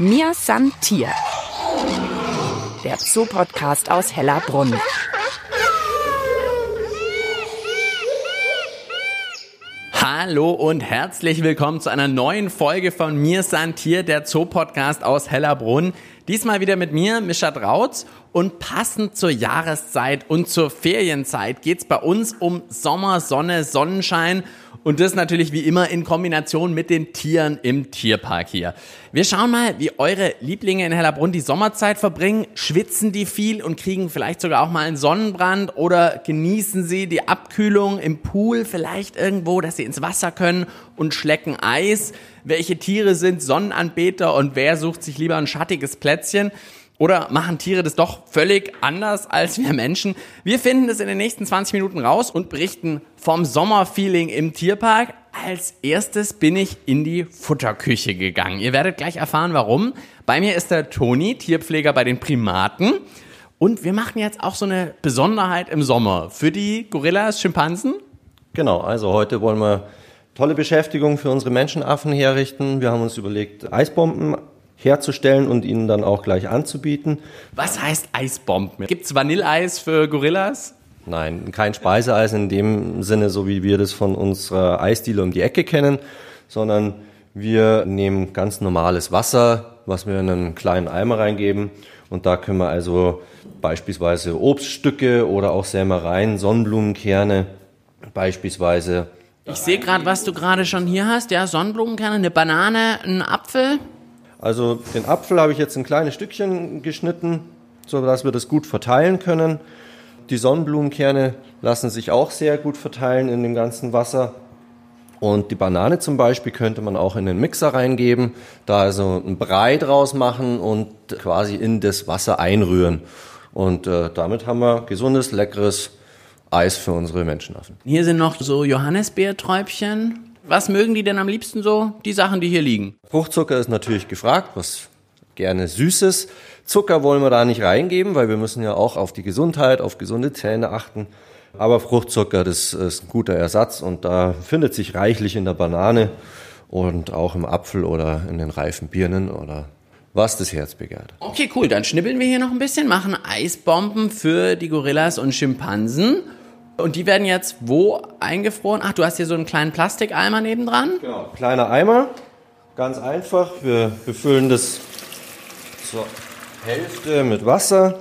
Mir san Tier. Der Zoo-Podcast aus Hellerbrunn. Hallo und herzlich willkommen zu einer neuen Folge von Mir san Tier, der Zoo-Podcast aus Hellerbrunn. Diesmal wieder mit mir, Mischa Drautz. Und passend zur Jahreszeit und zur Ferienzeit geht's bei uns um Sommer, Sonne, Sonnenschein und das natürlich wie immer in Kombination mit den Tieren im Tierpark hier. Wir schauen mal, wie eure Lieblinge in Hellerbrunn die Sommerzeit verbringen. Schwitzen die viel und kriegen vielleicht sogar auch mal einen Sonnenbrand oder genießen sie die Abkühlung im Pool vielleicht irgendwo, dass sie ins Wasser können und schlecken Eis. Welche Tiere sind Sonnenanbeter und wer sucht sich lieber ein schattiges Plätzchen? Oder machen Tiere das doch völlig anders als wir Menschen? Wir finden es in den nächsten 20 Minuten raus und berichten vom Sommerfeeling im Tierpark. Als erstes bin ich in die Futterküche gegangen. Ihr werdet gleich erfahren, warum. Bei mir ist der Toni, Tierpfleger bei den Primaten. Und wir machen jetzt auch so eine Besonderheit im Sommer für die Gorillas, Schimpansen. Genau, also heute wollen wir tolle Beschäftigung für unsere Menschenaffen herrichten. Wir haben uns überlegt, Eisbomben herzustellen und ihnen dann auch gleich anzubieten. Was heißt Eisbomben? Gibt es Vanilleeis für Gorillas? Nein, kein Speiseeis in dem Sinne, so wie wir das von unserer Eisdiele um die Ecke kennen, sondern wir nehmen ganz normales Wasser, was wir in einen kleinen Eimer reingeben und da können wir also beispielsweise Obststücke oder auch Sämereien, Sonnenblumenkerne beispielsweise. Ich sehe gerade, was du gerade schon hier hast, ja, Sonnenblumenkerne, eine Banane, ein Apfel. Also den Apfel habe ich jetzt in kleine Stückchen geschnitten, sodass wir das gut verteilen können. Die Sonnenblumenkerne lassen sich auch sehr gut verteilen in dem ganzen Wasser. Und die Banane zum Beispiel könnte man auch in den Mixer reingeben, da also ein Brei draus machen und quasi in das Wasser einrühren. Und äh, damit haben wir gesundes, leckeres Eis für unsere Menschenaffen. Hier sind noch so Johannisbeerträubchen. Was mögen die denn am liebsten so? Die Sachen, die hier liegen. Fruchtzucker ist natürlich gefragt, was gerne Süßes. Zucker wollen wir da nicht reingeben, weil wir müssen ja auch auf die Gesundheit, auf gesunde Zähne achten. Aber Fruchtzucker, das ist ein guter Ersatz und da findet sich reichlich in der Banane und auch im Apfel oder in den reifen Birnen oder was das Herz begehrt. Okay, cool. Dann schnibbeln wir hier noch ein bisschen, machen Eisbomben für die Gorillas und Schimpansen. Und die werden jetzt wo eingefroren? Ach, du hast hier so einen kleinen Plastikeimer nebendran? Genau, kleiner Eimer, ganz einfach. Wir befüllen das zur Hälfte mit Wasser.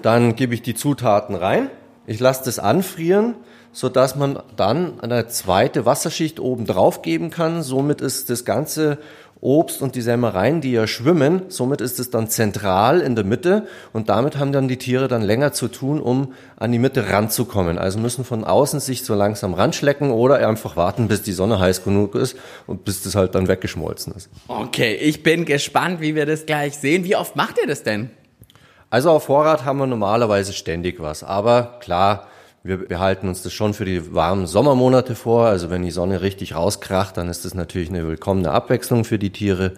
Dann gebe ich die Zutaten rein. Ich lasse das anfrieren, sodass man dann eine zweite Wasserschicht oben drauf geben kann. Somit ist das Ganze Obst und die Sämereien, die ja schwimmen, somit ist es dann zentral in der Mitte und damit haben dann die Tiere dann länger zu tun, um an die Mitte ranzukommen. Also müssen von außen sich so langsam ranschlecken oder einfach warten, bis die Sonne heiß genug ist und bis das halt dann weggeschmolzen ist. Okay, ich bin gespannt, wie wir das gleich sehen. Wie oft macht ihr das denn? Also auf Vorrat haben wir normalerweise ständig was, aber klar, wir behalten uns das schon für die warmen Sommermonate vor. Also wenn die Sonne richtig rauskracht, dann ist das natürlich eine willkommene Abwechslung für die Tiere.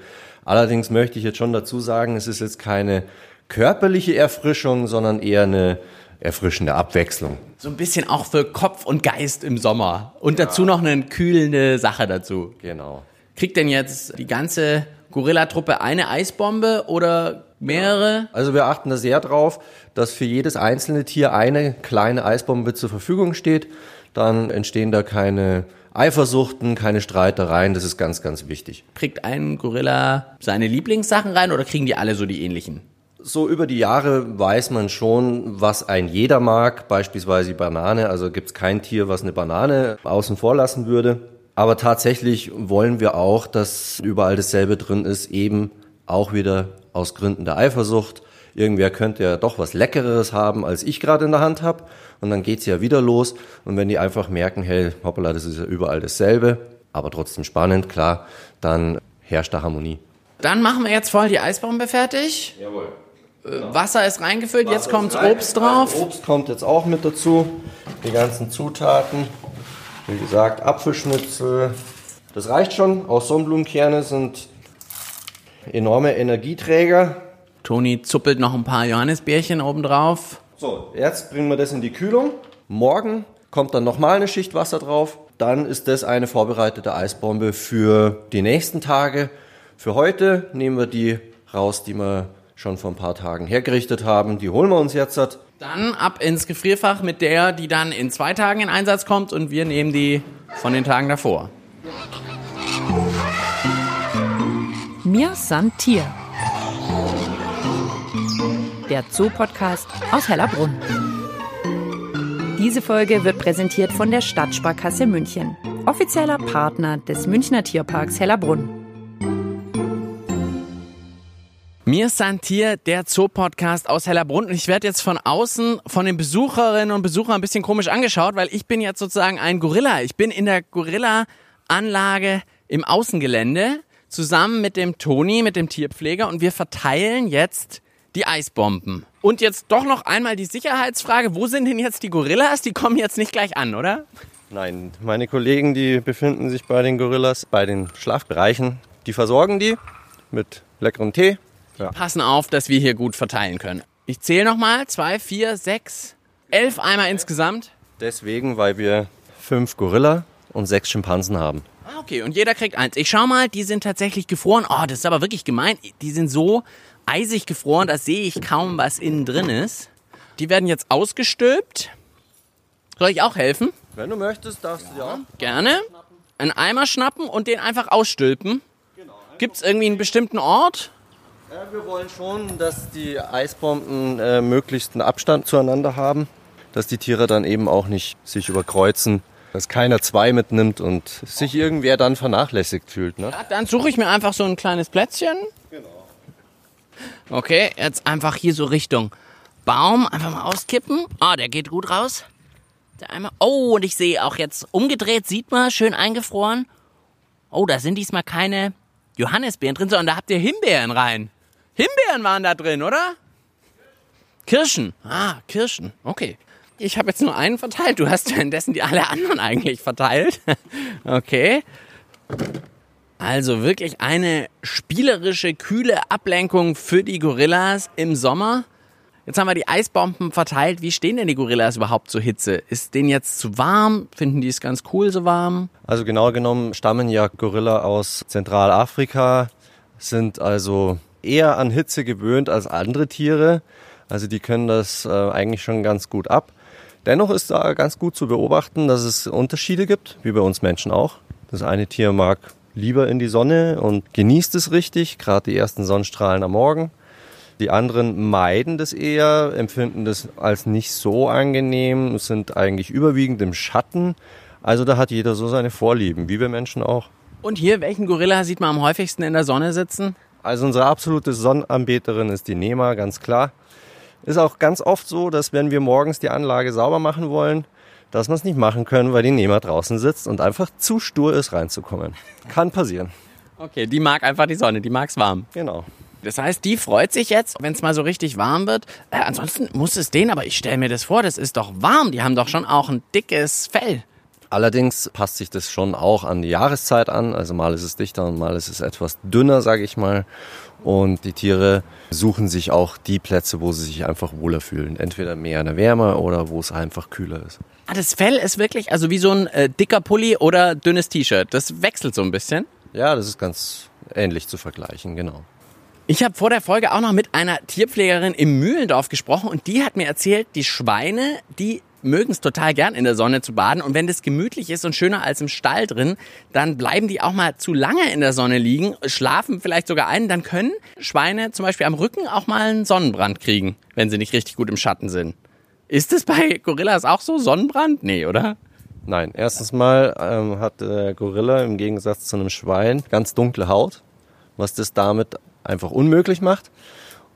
Allerdings möchte ich jetzt schon dazu sagen, es ist jetzt keine körperliche Erfrischung, sondern eher eine erfrischende Abwechslung. So ein bisschen auch für Kopf und Geist im Sommer. Und ja. dazu noch eine kühlende Sache dazu. Genau. Kriegt denn jetzt die ganze Gorilla-Truppe eine Eisbombe oder mehrere? Also wir achten da sehr drauf, dass für jedes einzelne Tier eine kleine Eisbombe zur Verfügung steht. Dann entstehen da keine Eifersuchten, keine Streitereien. Das ist ganz, ganz wichtig. Kriegt ein Gorilla seine Lieblingssachen rein oder kriegen die alle so die ähnlichen? So über die Jahre weiß man schon, was ein jeder mag, beispielsweise die Banane. Also gibt es kein Tier, was eine Banane außen vor lassen würde. Aber tatsächlich wollen wir auch, dass überall dasselbe drin ist, eben auch wieder aus Gründen der Eifersucht. Irgendwer könnte ja doch was Leckereres haben, als ich gerade in der Hand habe. Und dann geht's ja wieder los. Und wenn die einfach merken, hey, hoppala, das ist ja überall dasselbe, aber trotzdem spannend, klar, dann herrscht da Harmonie. Dann machen wir jetzt voll die Eisbombe fertig. Jawohl. Genau. Wasser ist reingefüllt, Wasser jetzt kommt Obst drauf. Obst kommt jetzt auch mit dazu. Die ganzen Zutaten. Wie gesagt, Apfelschnitzel. Das reicht schon. Auch Sonnenblumenkerne sind enorme Energieträger. Toni zuppelt noch ein paar Johannisbärchen obendrauf. So, jetzt bringen wir das in die Kühlung. Morgen kommt dann nochmal eine Schicht Wasser drauf. Dann ist das eine vorbereitete Eisbombe für die nächsten Tage. Für heute nehmen wir die raus, die wir schon vor ein paar Tagen hergerichtet haben. Die holen wir uns jetzt. Dann ab ins Gefrierfach mit der, die dann in zwei Tagen in Einsatz kommt und wir nehmen die von den Tagen davor. Mir san Tier. Der Zoo-Podcast aus Hellerbrunn. Diese Folge wird präsentiert von der Stadtsparkasse München, offizieller Partner des Münchner Tierparks Hellerbrunn. Mir ist Tier, der Zoo-Podcast aus Hellerbrunn. Und ich werde jetzt von außen von den Besucherinnen und Besuchern ein bisschen komisch angeschaut, weil ich bin jetzt sozusagen ein Gorilla. Ich bin in der Gorilla-Anlage im Außengelände zusammen mit dem Toni, mit dem Tierpfleger und wir verteilen jetzt die Eisbomben. Und jetzt doch noch einmal die Sicherheitsfrage, wo sind denn jetzt die Gorillas? Die kommen jetzt nicht gleich an, oder? Nein, meine Kollegen, die befinden sich bei den Gorillas, bei den Schlafbereichen. Die versorgen die mit leckerem Tee. Ja. Passen auf, dass wir hier gut verteilen können. Ich zähle nochmal. Zwei, vier, sechs, elf Eimer insgesamt. Deswegen, weil wir fünf Gorilla und sechs Schimpansen haben. Ah, okay. Und jeder kriegt eins. Ich schau mal, die sind tatsächlich gefroren. Oh, das ist aber wirklich gemein. Die sind so eisig gefroren, da sehe ich kaum, was innen drin ist. Die werden jetzt ausgestülpt. Soll ich auch helfen? Wenn du möchtest, darfst du ja. Gerne. Einen Eimer schnappen und den einfach ausstülpen. Genau. Gibt es irgendwie einen bestimmten Ort? Wir wollen schon, dass die Eisbomben äh, möglichst einen Abstand zueinander haben, dass die Tiere dann eben auch nicht sich überkreuzen dass keiner zwei mitnimmt und sich irgendwer dann vernachlässigt fühlt. Ne? Ja, dann suche ich mir einfach so ein kleines Plätzchen. Genau. Okay, jetzt einfach hier so Richtung Baum, einfach mal auskippen. Ah, der geht gut raus. Der einmal. Oh, und ich sehe auch jetzt umgedreht, sieht man, schön eingefroren. Oh, da sind diesmal keine Johannisbeeren drin, sondern da habt ihr Himbeeren rein. Himbeeren waren da drin, oder? Kirschen. Ah, Kirschen. Okay ich habe jetzt nur einen verteilt. Du hast währenddessen die alle anderen eigentlich verteilt. okay. Also wirklich eine spielerische, kühle Ablenkung für die Gorillas im Sommer. Jetzt haben wir die Eisbomben verteilt. Wie stehen denn die Gorillas überhaupt zur Hitze? Ist denen jetzt zu warm? Finden die es ganz cool so warm? Also genau genommen stammen ja Gorilla aus Zentralafrika, sind also eher an Hitze gewöhnt als andere Tiere. Also die können das äh, eigentlich schon ganz gut ab. Dennoch ist da ganz gut zu beobachten, dass es Unterschiede gibt, wie bei uns Menschen auch. Das eine Tier mag lieber in die Sonne und genießt es richtig, gerade die ersten Sonnenstrahlen am Morgen. Die anderen meiden das eher, empfinden das als nicht so angenehm, sind eigentlich überwiegend im Schatten. Also da hat jeder so seine Vorlieben, wie wir Menschen auch. Und hier, welchen Gorilla sieht man am häufigsten in der Sonne sitzen? Also unsere absolute Sonnenanbeterin ist die Nema, ganz klar. Ist auch ganz oft so, dass wenn wir morgens die Anlage sauber machen wollen, dass wir es nicht machen können, weil die Nehmer draußen sitzt und einfach zu stur ist, reinzukommen. Kann passieren. Okay, die mag einfach die Sonne, die mag's warm. Genau. Das heißt, die freut sich jetzt, wenn es mal so richtig warm wird. Äh, ansonsten muss es denen, aber ich stelle mir das vor, das ist doch warm. Die haben doch schon auch ein dickes Fell. Allerdings passt sich das schon auch an die Jahreszeit an. Also mal ist es dichter und mal ist es etwas dünner, sage ich mal. Und die Tiere suchen sich auch die Plätze, wo sie sich einfach wohler fühlen. Entweder mehr in der Wärme oder wo es einfach kühler ist. Ah, das Fell ist wirklich also wie so ein äh, dicker Pulli oder dünnes T-Shirt. Das wechselt so ein bisschen. Ja, das ist ganz ähnlich zu vergleichen, genau. Ich habe vor der Folge auch noch mit einer Tierpflegerin im Mühlendorf gesprochen und die hat mir erzählt, die Schweine, die mögen es total gern in der Sonne zu baden und wenn das gemütlich ist und schöner als im Stall drin, dann bleiben die auch mal zu lange in der Sonne liegen, schlafen vielleicht sogar ein, dann können Schweine zum Beispiel am Rücken auch mal einen Sonnenbrand kriegen, wenn sie nicht richtig gut im Schatten sind. Ist es bei Gorillas auch so? Sonnenbrand? Nee, oder? Nein, erstens mal ähm, hat der Gorilla im Gegensatz zu einem Schwein ganz dunkle Haut, was das damit einfach unmöglich macht.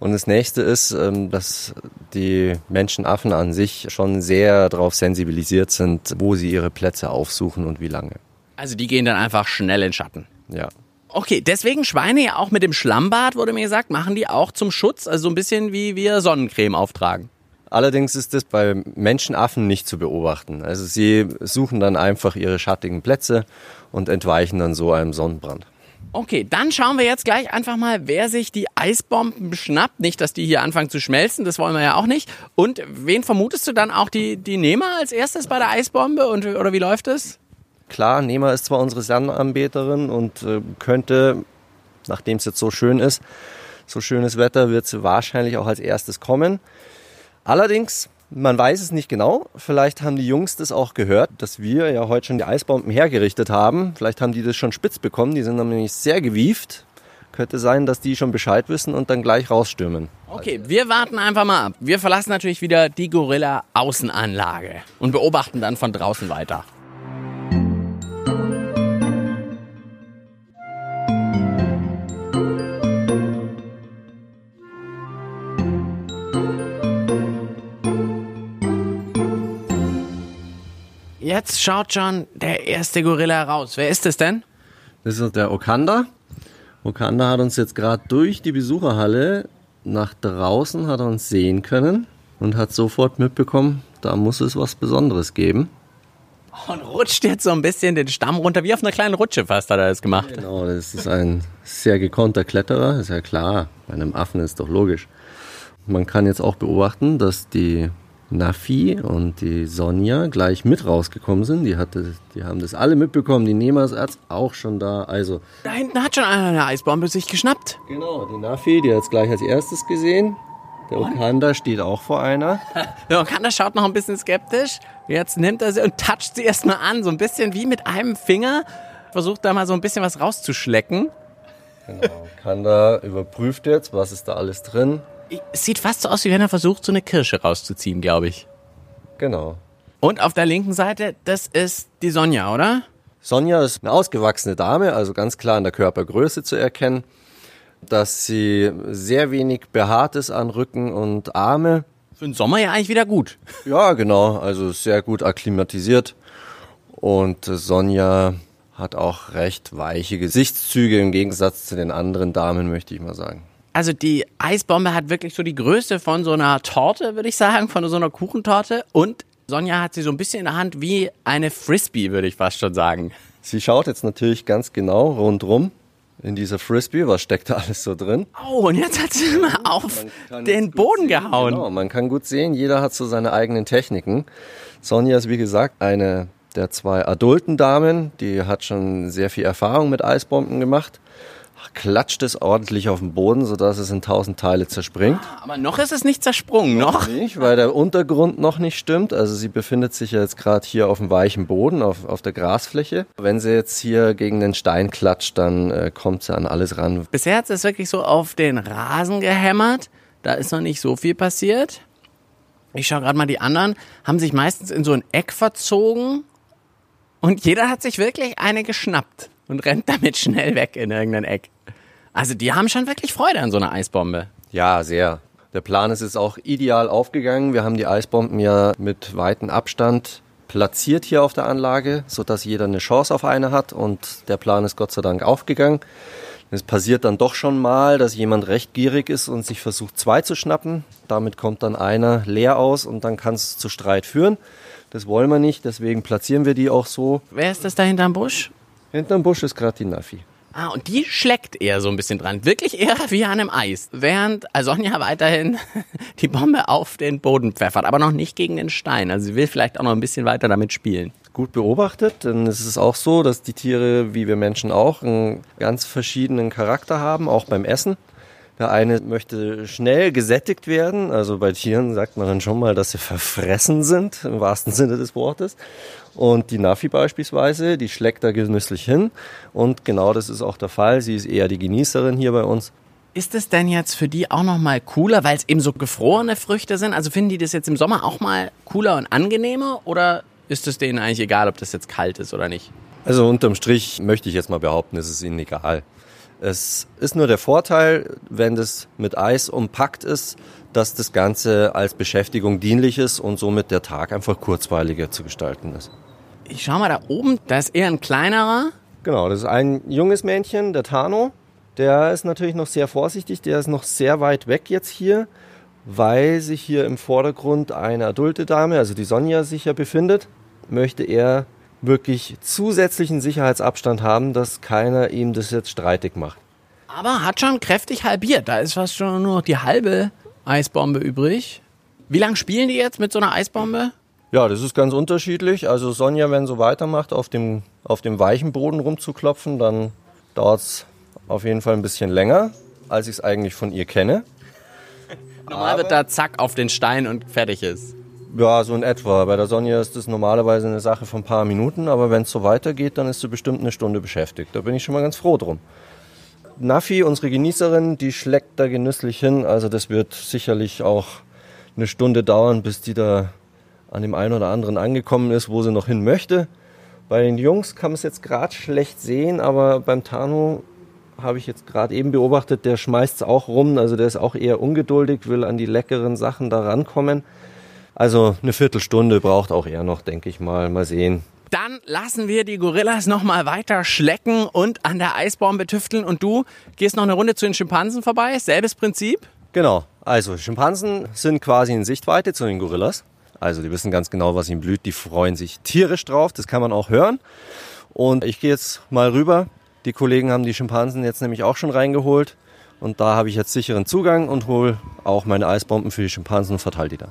Und das nächste ist, ähm, dass die Menschenaffen an sich schon sehr darauf sensibilisiert sind, wo sie ihre Plätze aufsuchen und wie lange. Also die gehen dann einfach schnell in Schatten. Ja. Okay, deswegen Schweine ja auch mit dem Schlammbad, wurde mir gesagt, machen die auch zum Schutz, also so ein bisschen wie wir Sonnencreme auftragen. Allerdings ist das bei Menschenaffen nicht zu beobachten. Also sie suchen dann einfach ihre schattigen Plätze und entweichen dann so einem Sonnenbrand. Okay, dann schauen wir jetzt gleich einfach mal, wer sich die Eisbomben schnappt. Nicht, dass die hier anfangen zu schmelzen, das wollen wir ja auch nicht. Und wen vermutest du dann auch die, die Nehmer als erstes bei der Eisbombe und, oder wie läuft es? Klar, Nehmer ist zwar unsere Sonnenanbeterin und äh, könnte nachdem es jetzt so schön ist, so schönes Wetter, wird sie wahrscheinlich auch als erstes kommen. Allerdings, man weiß es nicht genau. Vielleicht haben die Jungs das auch gehört, dass wir ja heute schon die Eisbomben hergerichtet haben. Vielleicht haben die das schon spitz bekommen. Die sind nämlich sehr gewieft. Könnte sein, dass die schon Bescheid wissen und dann gleich rausstürmen. Okay, wir warten einfach mal ab. Wir verlassen natürlich wieder die Gorilla Außenanlage und beobachten dann von draußen weiter. Jetzt schaut schon der erste Gorilla raus. Wer ist es denn? Das ist der Okanda. Okanda hat uns jetzt gerade durch die Besucherhalle nach draußen hat er uns sehen können und hat sofort mitbekommen, da muss es was Besonderes geben. Und rutscht jetzt so ein bisschen den Stamm runter, wie auf einer kleinen Rutsche fast hat er das gemacht. Genau, das ist ein sehr gekonnter Kletterer, ist ja klar. Bei einem Affen ist doch logisch. Man kann jetzt auch beobachten, dass die Nafi und die Sonja gleich mit rausgekommen sind. Die, hatte, die haben das alle mitbekommen. Die Nehmersarzt auch schon da. Also Da hinten hat schon einer eine Eisbombe sich geschnappt. genau, die Nafi, die hat es gleich als erstes gesehen. Der Okanda steht auch vor einer. Ja, und Kanda schaut noch ein bisschen skeptisch. Jetzt nimmt er sie und toucht sie erstmal an, so ein bisschen wie mit einem Finger. Versucht da mal so ein bisschen was rauszuschlecken. Genau, Kanda überprüft jetzt, was ist da alles drin. Es sieht fast so aus, wie wenn er versucht, so eine Kirsche rauszuziehen, glaube ich. Genau. Und auf der linken Seite, das ist die Sonja, oder? Sonja ist eine ausgewachsene Dame, also ganz klar in der Körpergröße zu erkennen, dass sie sehr wenig behaart ist an Rücken und Arme. Für den Sommer ja eigentlich wieder gut. Ja, genau, also sehr gut akklimatisiert. Und Sonja hat auch recht weiche Gesichtszüge im Gegensatz zu den anderen Damen, möchte ich mal sagen. Also die Eisbombe hat wirklich so die Größe von so einer Torte, würde ich sagen, von so einer Kuchentorte. Und Sonja hat sie so ein bisschen in der Hand wie eine Frisbee, würde ich fast schon sagen. Sie schaut jetzt natürlich ganz genau rundrum in dieser Frisbee, was steckt da alles so drin. Oh, und jetzt hat sie mal auf den Boden sehen, gehauen. Genau, man kann gut sehen, jeder hat so seine eigenen Techniken. Sonja ist wie gesagt eine der zwei adulten Damen, die hat schon sehr viel Erfahrung mit Eisbomben gemacht. Klatscht es ordentlich auf den Boden, sodass es in tausend Teile zerspringt. Aber noch ist es nicht zersprungen, noch. Nicht, weil der Untergrund noch nicht stimmt. Also sie befindet sich ja jetzt gerade hier auf dem weichen Boden, auf, auf der Grasfläche. Wenn sie jetzt hier gegen den Stein klatscht, dann äh, kommt sie an alles ran. Bisher hat es wirklich so auf den Rasen gehämmert. Da ist noch nicht so viel passiert. Ich schaue gerade mal die anderen, haben sich meistens in so ein Eck verzogen. Und jeder hat sich wirklich eine geschnappt und rennt damit schnell weg in irgendein Eck. Also die haben schon wirklich Freude an so einer Eisbombe. Ja, sehr. Der Plan ist jetzt auch ideal aufgegangen. Wir haben die Eisbomben ja mit weitem Abstand platziert hier auf der Anlage, sodass jeder eine Chance auf eine hat und der Plan ist Gott sei Dank aufgegangen. Es passiert dann doch schon mal, dass jemand recht gierig ist und sich versucht, zwei zu schnappen. Damit kommt dann einer leer aus und dann kann es zu Streit führen. Das wollen wir nicht, deswegen platzieren wir die auch so. Wer ist das da hinterm Busch? Hinterm Busch ist gerade die Nafi. Ah, und die schlägt eher so ein bisschen dran. Wirklich eher wie an einem Eis. Während Sonja weiterhin die Bombe auf den Boden pfeffert, aber noch nicht gegen den Stein. Also sie will vielleicht auch noch ein bisschen weiter damit spielen. gut beobachtet, denn es ist auch so, dass die Tiere, wie wir Menschen auch, einen ganz verschiedenen Charakter haben, auch beim Essen. Der eine möchte schnell gesättigt werden, also bei Tieren sagt man dann schon mal, dass sie verfressen sind, im wahrsten Sinne des Wortes. Und die Nafi beispielsweise, die schlägt da genüsslich hin. Und genau das ist auch der Fall. Sie ist eher die Genießerin hier bei uns. Ist es denn jetzt für die auch noch mal cooler, weil es eben so gefrorene Früchte sind? Also finden die das jetzt im Sommer auch mal cooler und angenehmer? Oder ist es denen eigentlich egal, ob das jetzt kalt ist oder nicht? Also unterm Strich möchte ich jetzt mal behaupten, es ist ihnen egal. Es ist nur der Vorteil, wenn das mit Eis umpackt ist, dass das Ganze als Beschäftigung dienlich ist und somit der Tag einfach kurzweiliger zu gestalten ist. Ich schau mal da oben, da ist eher ein kleinerer. Genau, das ist ein junges Männchen, der Tano. Der ist natürlich noch sehr vorsichtig, der ist noch sehr weit weg jetzt hier, weil sich hier im Vordergrund eine adulte Dame, also die Sonja, sich ja befindet, möchte er wirklich zusätzlichen Sicherheitsabstand haben, dass keiner ihm das jetzt streitig macht. Aber hat schon kräftig halbiert. Da ist fast schon nur noch die halbe Eisbombe übrig. Wie lange spielen die jetzt mit so einer Eisbombe? Ja, das ist ganz unterschiedlich. Also Sonja, wenn so weitermacht, auf dem, auf dem weichen Boden rumzuklopfen, dann dauert es auf jeden Fall ein bisschen länger, als ich es eigentlich von ihr kenne. Normal wird da zack auf den Stein und fertig ist. Ja, so in etwa. Bei der Sonja ist das normalerweise eine Sache von ein paar Minuten, aber wenn es so weitergeht, dann ist sie bestimmt eine Stunde beschäftigt. Da bin ich schon mal ganz froh drum. Nafi, unsere Genießerin, die schlägt da genüsslich hin. Also das wird sicherlich auch eine Stunde dauern, bis die da an dem einen oder anderen angekommen ist, wo sie noch hin möchte. Bei den Jungs kann man es jetzt gerade schlecht sehen, aber beim Tano habe ich jetzt gerade eben beobachtet, der schmeißt es auch rum. Also der ist auch eher ungeduldig, will an die leckeren Sachen da rankommen. Also eine Viertelstunde braucht auch er noch, denke ich mal. Mal sehen. Dann lassen wir die Gorillas noch mal weiter schlecken und an der Eisbombe tüfteln. Und du gehst noch eine Runde zu den Schimpansen vorbei. Selbes Prinzip? Genau. Also Schimpansen sind quasi in Sichtweite zu den Gorillas. Also die wissen ganz genau, was ihnen blüht. Die freuen sich tierisch drauf. Das kann man auch hören. Und ich gehe jetzt mal rüber. Die Kollegen haben die Schimpansen jetzt nämlich auch schon reingeholt. Und da habe ich jetzt sicheren Zugang und hole auch meine Eisbomben für die Schimpansen und verteile die da.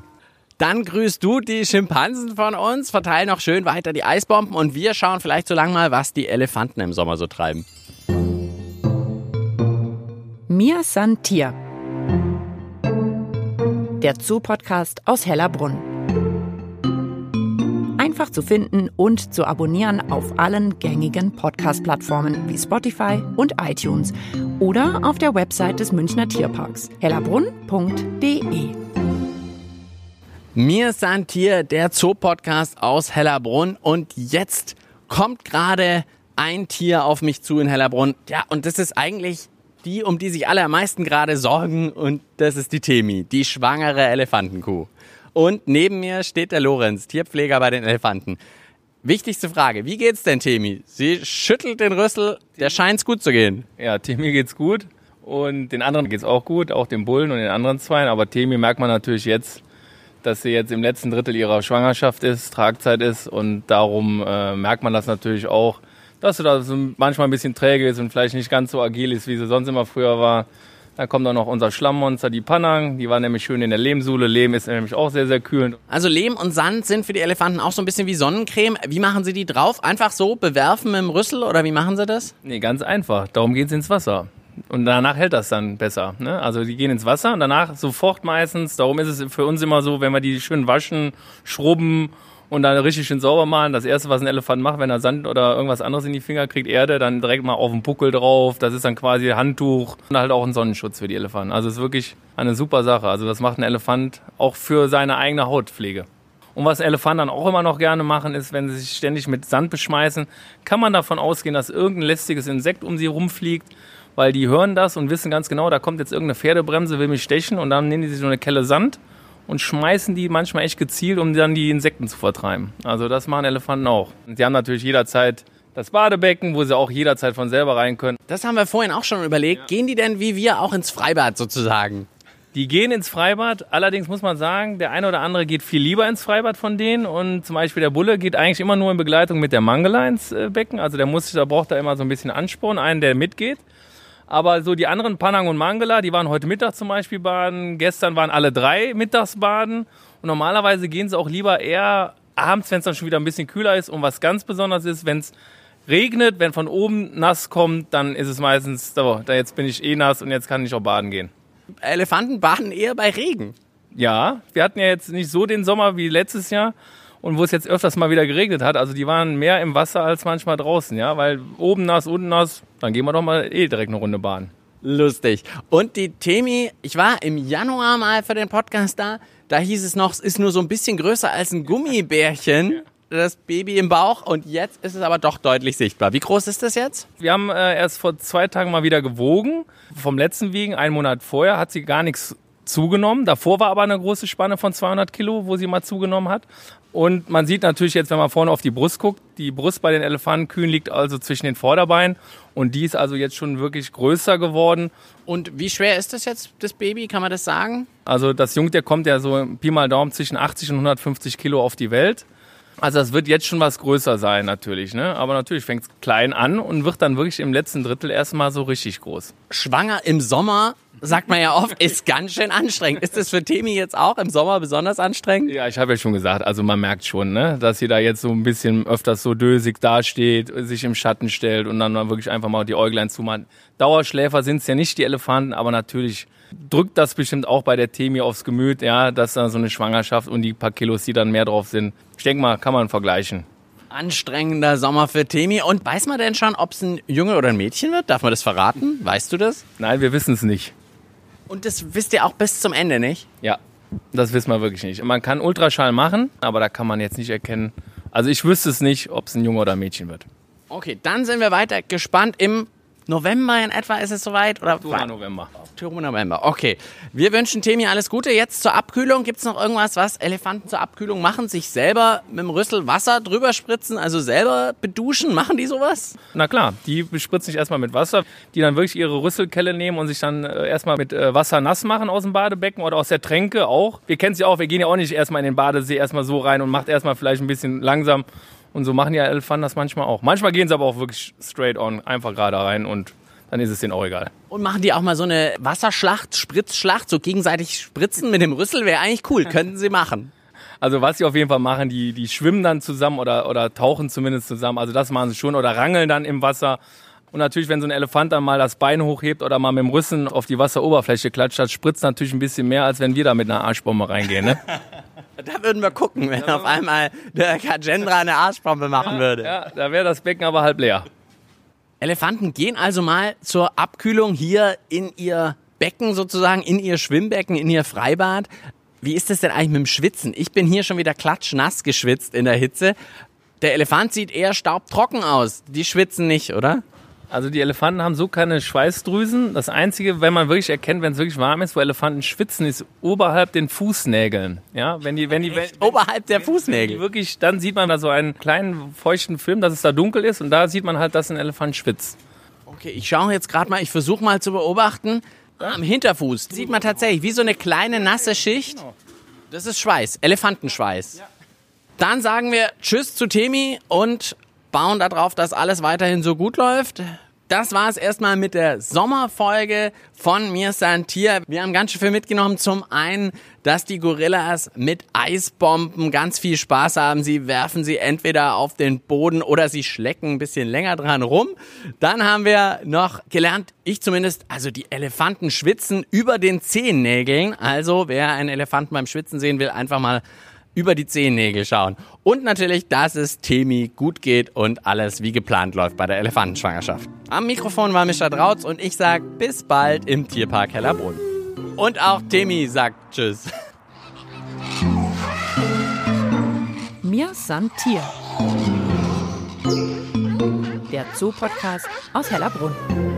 Dann grüßt du die Schimpansen von uns, verteil noch schön weiter die Eisbomben und wir schauen vielleicht so lang mal, was die Elefanten im Sommer so treiben. Mir san Tier. Der Zoo-Podcast aus Hellerbrunn. Einfach zu finden und zu abonnieren auf allen gängigen Podcast-Plattformen wie Spotify und iTunes oder auf der Website des Münchner Tierparks hellerbrunn.de. Mir sind hier der Zoo-Podcast aus Hellerbrunn und jetzt kommt gerade ein Tier auf mich zu in Hellerbrunn. Ja, und das ist eigentlich die, um die sich alle am meisten gerade sorgen und das ist die Temi, die schwangere Elefantenkuh. Und neben mir steht der Lorenz, Tierpfleger bei den Elefanten. Wichtigste Frage, wie geht's denn Temi? Sie schüttelt den Rüssel, der scheint's gut zu gehen. Ja, Temi geht's gut und den anderen geht's auch gut, auch den Bullen und den anderen zwei, aber Temi merkt man natürlich jetzt, dass sie jetzt im letzten Drittel ihrer Schwangerschaft ist, Tragzeit ist und darum äh, merkt man das natürlich auch, dass sie da so manchmal ein bisschen träge ist und vielleicht nicht ganz so agil ist, wie sie sonst immer früher war. Dann kommt auch noch unser Schlammmonster, die Panang. Die war nämlich schön in der Lehmsuhle. Lehm ist nämlich auch sehr, sehr kühl. Also Lehm und Sand sind für die Elefanten auch so ein bisschen wie Sonnencreme. Wie machen Sie die drauf? Einfach so bewerfen mit dem Rüssel oder wie machen Sie das? Nee, ganz einfach. Darum gehen sie ins Wasser. Und danach hält das dann besser. Ne? Also die gehen ins Wasser und danach sofort meistens. Darum ist es für uns immer so, wenn wir die schön waschen, schrubben und dann richtig schön sauber machen. Das erste, was ein Elefant macht, wenn er Sand oder irgendwas anderes in die Finger kriegt, Erde, dann direkt mal auf den Buckel drauf. Das ist dann quasi Handtuch und halt auch ein Sonnenschutz für die Elefanten. Also es ist wirklich eine super Sache. Also das macht ein Elefant auch für seine eigene Hautpflege. Und was Elefanten dann auch immer noch gerne machen, ist, wenn sie sich ständig mit Sand beschmeißen, kann man davon ausgehen, dass irgendein lästiges Insekt um sie rumfliegt weil die hören das und wissen ganz genau, da kommt jetzt irgendeine Pferdebremse, will mich stechen und dann nehmen die sich so eine Kelle Sand und schmeißen die manchmal echt gezielt, um dann die Insekten zu vertreiben. Also das machen Elefanten auch. Und die haben natürlich jederzeit das Badebecken, wo sie auch jederzeit von selber rein können. Das haben wir vorhin auch schon überlegt. Ja. Gehen die denn wie wir auch ins Freibad sozusagen? Die gehen ins Freibad. Allerdings muss man sagen, der eine oder andere geht viel lieber ins Freibad von denen. Und zum Beispiel der Bulle geht eigentlich immer nur in Begleitung mit der Mangela ins Becken. Also der muss, da braucht er immer so ein bisschen Ansporn, einen, der mitgeht. Aber so die anderen Panang und Mangala, die waren heute Mittag zum Beispiel baden. Gestern waren alle drei mittags baden. Und normalerweise gehen sie auch lieber eher abends, wenn es dann schon wieder ein bisschen kühler ist. Und was ganz besonders ist, wenn es regnet, wenn von oben nass kommt, dann ist es meistens, so, da jetzt bin ich eh nass und jetzt kann ich auch baden gehen. Elefanten baden eher bei Regen. Ja, wir hatten ja jetzt nicht so den Sommer wie letztes Jahr und wo es jetzt öfters mal wieder geregnet hat. Also die waren mehr im Wasser als manchmal draußen, ja, weil oben nass, unten nass, dann gehen wir doch mal eh direkt eine Runde Bahn. Lustig. Und die Temi, ich war im Januar mal für den Podcast da, da hieß es noch, es ist nur so ein bisschen größer als ein Gummibärchen. das Baby im Bauch und jetzt ist es aber doch deutlich sichtbar. Wie groß ist das jetzt? Wir haben äh, erst vor zwei Tagen mal wieder gewogen. Vom letzten Wiegen, einen Monat vorher, hat sie gar nichts zugenommen. Davor war aber eine große Spanne von 200 Kilo, wo sie mal zugenommen hat. Und man sieht natürlich jetzt, wenn man vorne auf die Brust guckt, die Brust bei den Elefantenkühen liegt also zwischen den Vorderbeinen und die ist also jetzt schon wirklich größer geworden. Und wie schwer ist das jetzt, das Baby? Kann man das sagen? Also das Jungtier kommt ja so Pi mal Daumen zwischen 80 und 150 Kilo auf die Welt. Also das wird jetzt schon was größer sein natürlich, ne? Aber natürlich fängt es klein an und wird dann wirklich im letzten Drittel erstmal so richtig groß. Schwanger im Sommer, sagt man ja oft, ist ganz schön anstrengend. Ist das für Temi jetzt auch im Sommer besonders anstrengend? Ja, ich habe ja schon gesagt, also man merkt schon, ne, dass sie da jetzt so ein bisschen öfters so dösig dasteht, sich im Schatten stellt und dann wirklich einfach mal die Äuglein zumacht. Dauerschläfer sind es ja nicht, die Elefanten, aber natürlich drückt das bestimmt auch bei der Temi aufs Gemüt, ja, dass da so eine Schwangerschaft und die paar Kilos, die dann mehr drauf sind. Ich denke mal, kann man vergleichen. Anstrengender Sommer für Temi. Und weiß man denn schon, ob es ein Junge oder ein Mädchen wird? Darf man das verraten? Weißt du das? Nein, wir wissen es nicht. Und das wisst ihr auch bis zum Ende nicht? Ja, das wissen wir wirklich nicht. Man kann Ultraschall machen, aber da kann man jetzt nicht erkennen. Also ich wüsste es nicht, ob es ein Junge oder ein Mädchen wird. Okay, dann sind wir weiter gespannt. Im November in etwa ist es soweit? Oder Oktober, November. Oktober, November. Okay. Wir wünschen Temi alles Gute. Jetzt zur Abkühlung. Gibt es noch irgendwas, was Elefanten zur Abkühlung machen? Sich selber mit dem Rüssel Wasser drüber spritzen, also selber beduschen? Machen die sowas? Na klar, die bespritzen sich erstmal mit Wasser, die dann wirklich ihre Rüsselkelle nehmen und sich dann äh, erstmal mit äh, Wasser nass machen aus dem Badebecken oder aus der Tränke auch. Wir kennen ja auch, wir gehen ja auch nicht erstmal in den Badesee erstmal so rein und macht erstmal vielleicht ein bisschen langsam. Und so machen ja Elefanten das manchmal auch. Manchmal gehen sie aber auch wirklich straight on, einfach gerade rein und dann ist es denen auch egal. Und machen die auch mal so eine Wasserschlacht, Spritzschlacht, so gegenseitig spritzen mit dem Rüssel? Wäre eigentlich cool, könnten sie machen. Also was sie auf jeden Fall machen, die, die schwimmen dann zusammen oder, oder tauchen zumindest zusammen. Also das machen sie schon oder rangeln dann im Wasser. Und natürlich, wenn so ein Elefant dann mal das Bein hochhebt oder mal mit dem Rüssel auf die Wasseroberfläche klatscht, das spritzt natürlich ein bisschen mehr, als wenn wir da mit einer Arschbombe reingehen. Ne? Da würden wir gucken, wenn auf einmal der Kajendra eine Arschbombe machen würde. Ja, da wäre das Becken aber halb leer. Elefanten gehen also mal zur Abkühlung hier in ihr Becken sozusagen, in ihr Schwimmbecken, in ihr Freibad. Wie ist das denn eigentlich mit dem Schwitzen? Ich bin hier schon wieder klatschnass geschwitzt in der Hitze. Der Elefant sieht eher staubtrocken aus. Die schwitzen nicht, oder? Also die Elefanten haben so keine Schweißdrüsen. Das Einzige, wenn man wirklich erkennt, wenn es wirklich warm ist, wo Elefanten schwitzen, ist oberhalb den Fußnägeln. Ja, wenn die, wenn die, wenn, Oberhalb der Fußnägel. wirklich, dann sieht man da so einen kleinen feuchten Film, dass es da dunkel ist und da sieht man halt, dass ein Elefant schwitzt. Okay, ich schaue jetzt gerade mal, ich versuche mal zu beobachten. Am Hinterfuß sieht man tatsächlich wie so eine kleine nasse Schicht. Das ist Schweiß, Elefantenschweiß. Dann sagen wir Tschüss zu Temi und bauen darauf, dass alles weiterhin so gut läuft. Das war es erstmal mit der Sommerfolge von Mir sein Tier. Wir haben ganz schön viel mitgenommen. Zum einen, dass die Gorillas mit Eisbomben ganz viel Spaß haben. Sie werfen sie entweder auf den Boden oder sie schlecken ein bisschen länger dran rum. Dann haben wir noch gelernt, ich zumindest, also die Elefanten schwitzen über den Zehennägeln. Also wer einen Elefanten beim Schwitzen sehen will, einfach mal über die Zehennägel schauen. Und natürlich, dass es Temi gut geht und alles wie geplant läuft bei der Elefantenschwangerschaft. Am Mikrofon war Mischa Drautz und ich sag bis bald im Tierpark Hellerbrunn. Und auch Temi sagt Tschüss. Mir san Tier. Der Zoo-Podcast aus Hellerbrunn.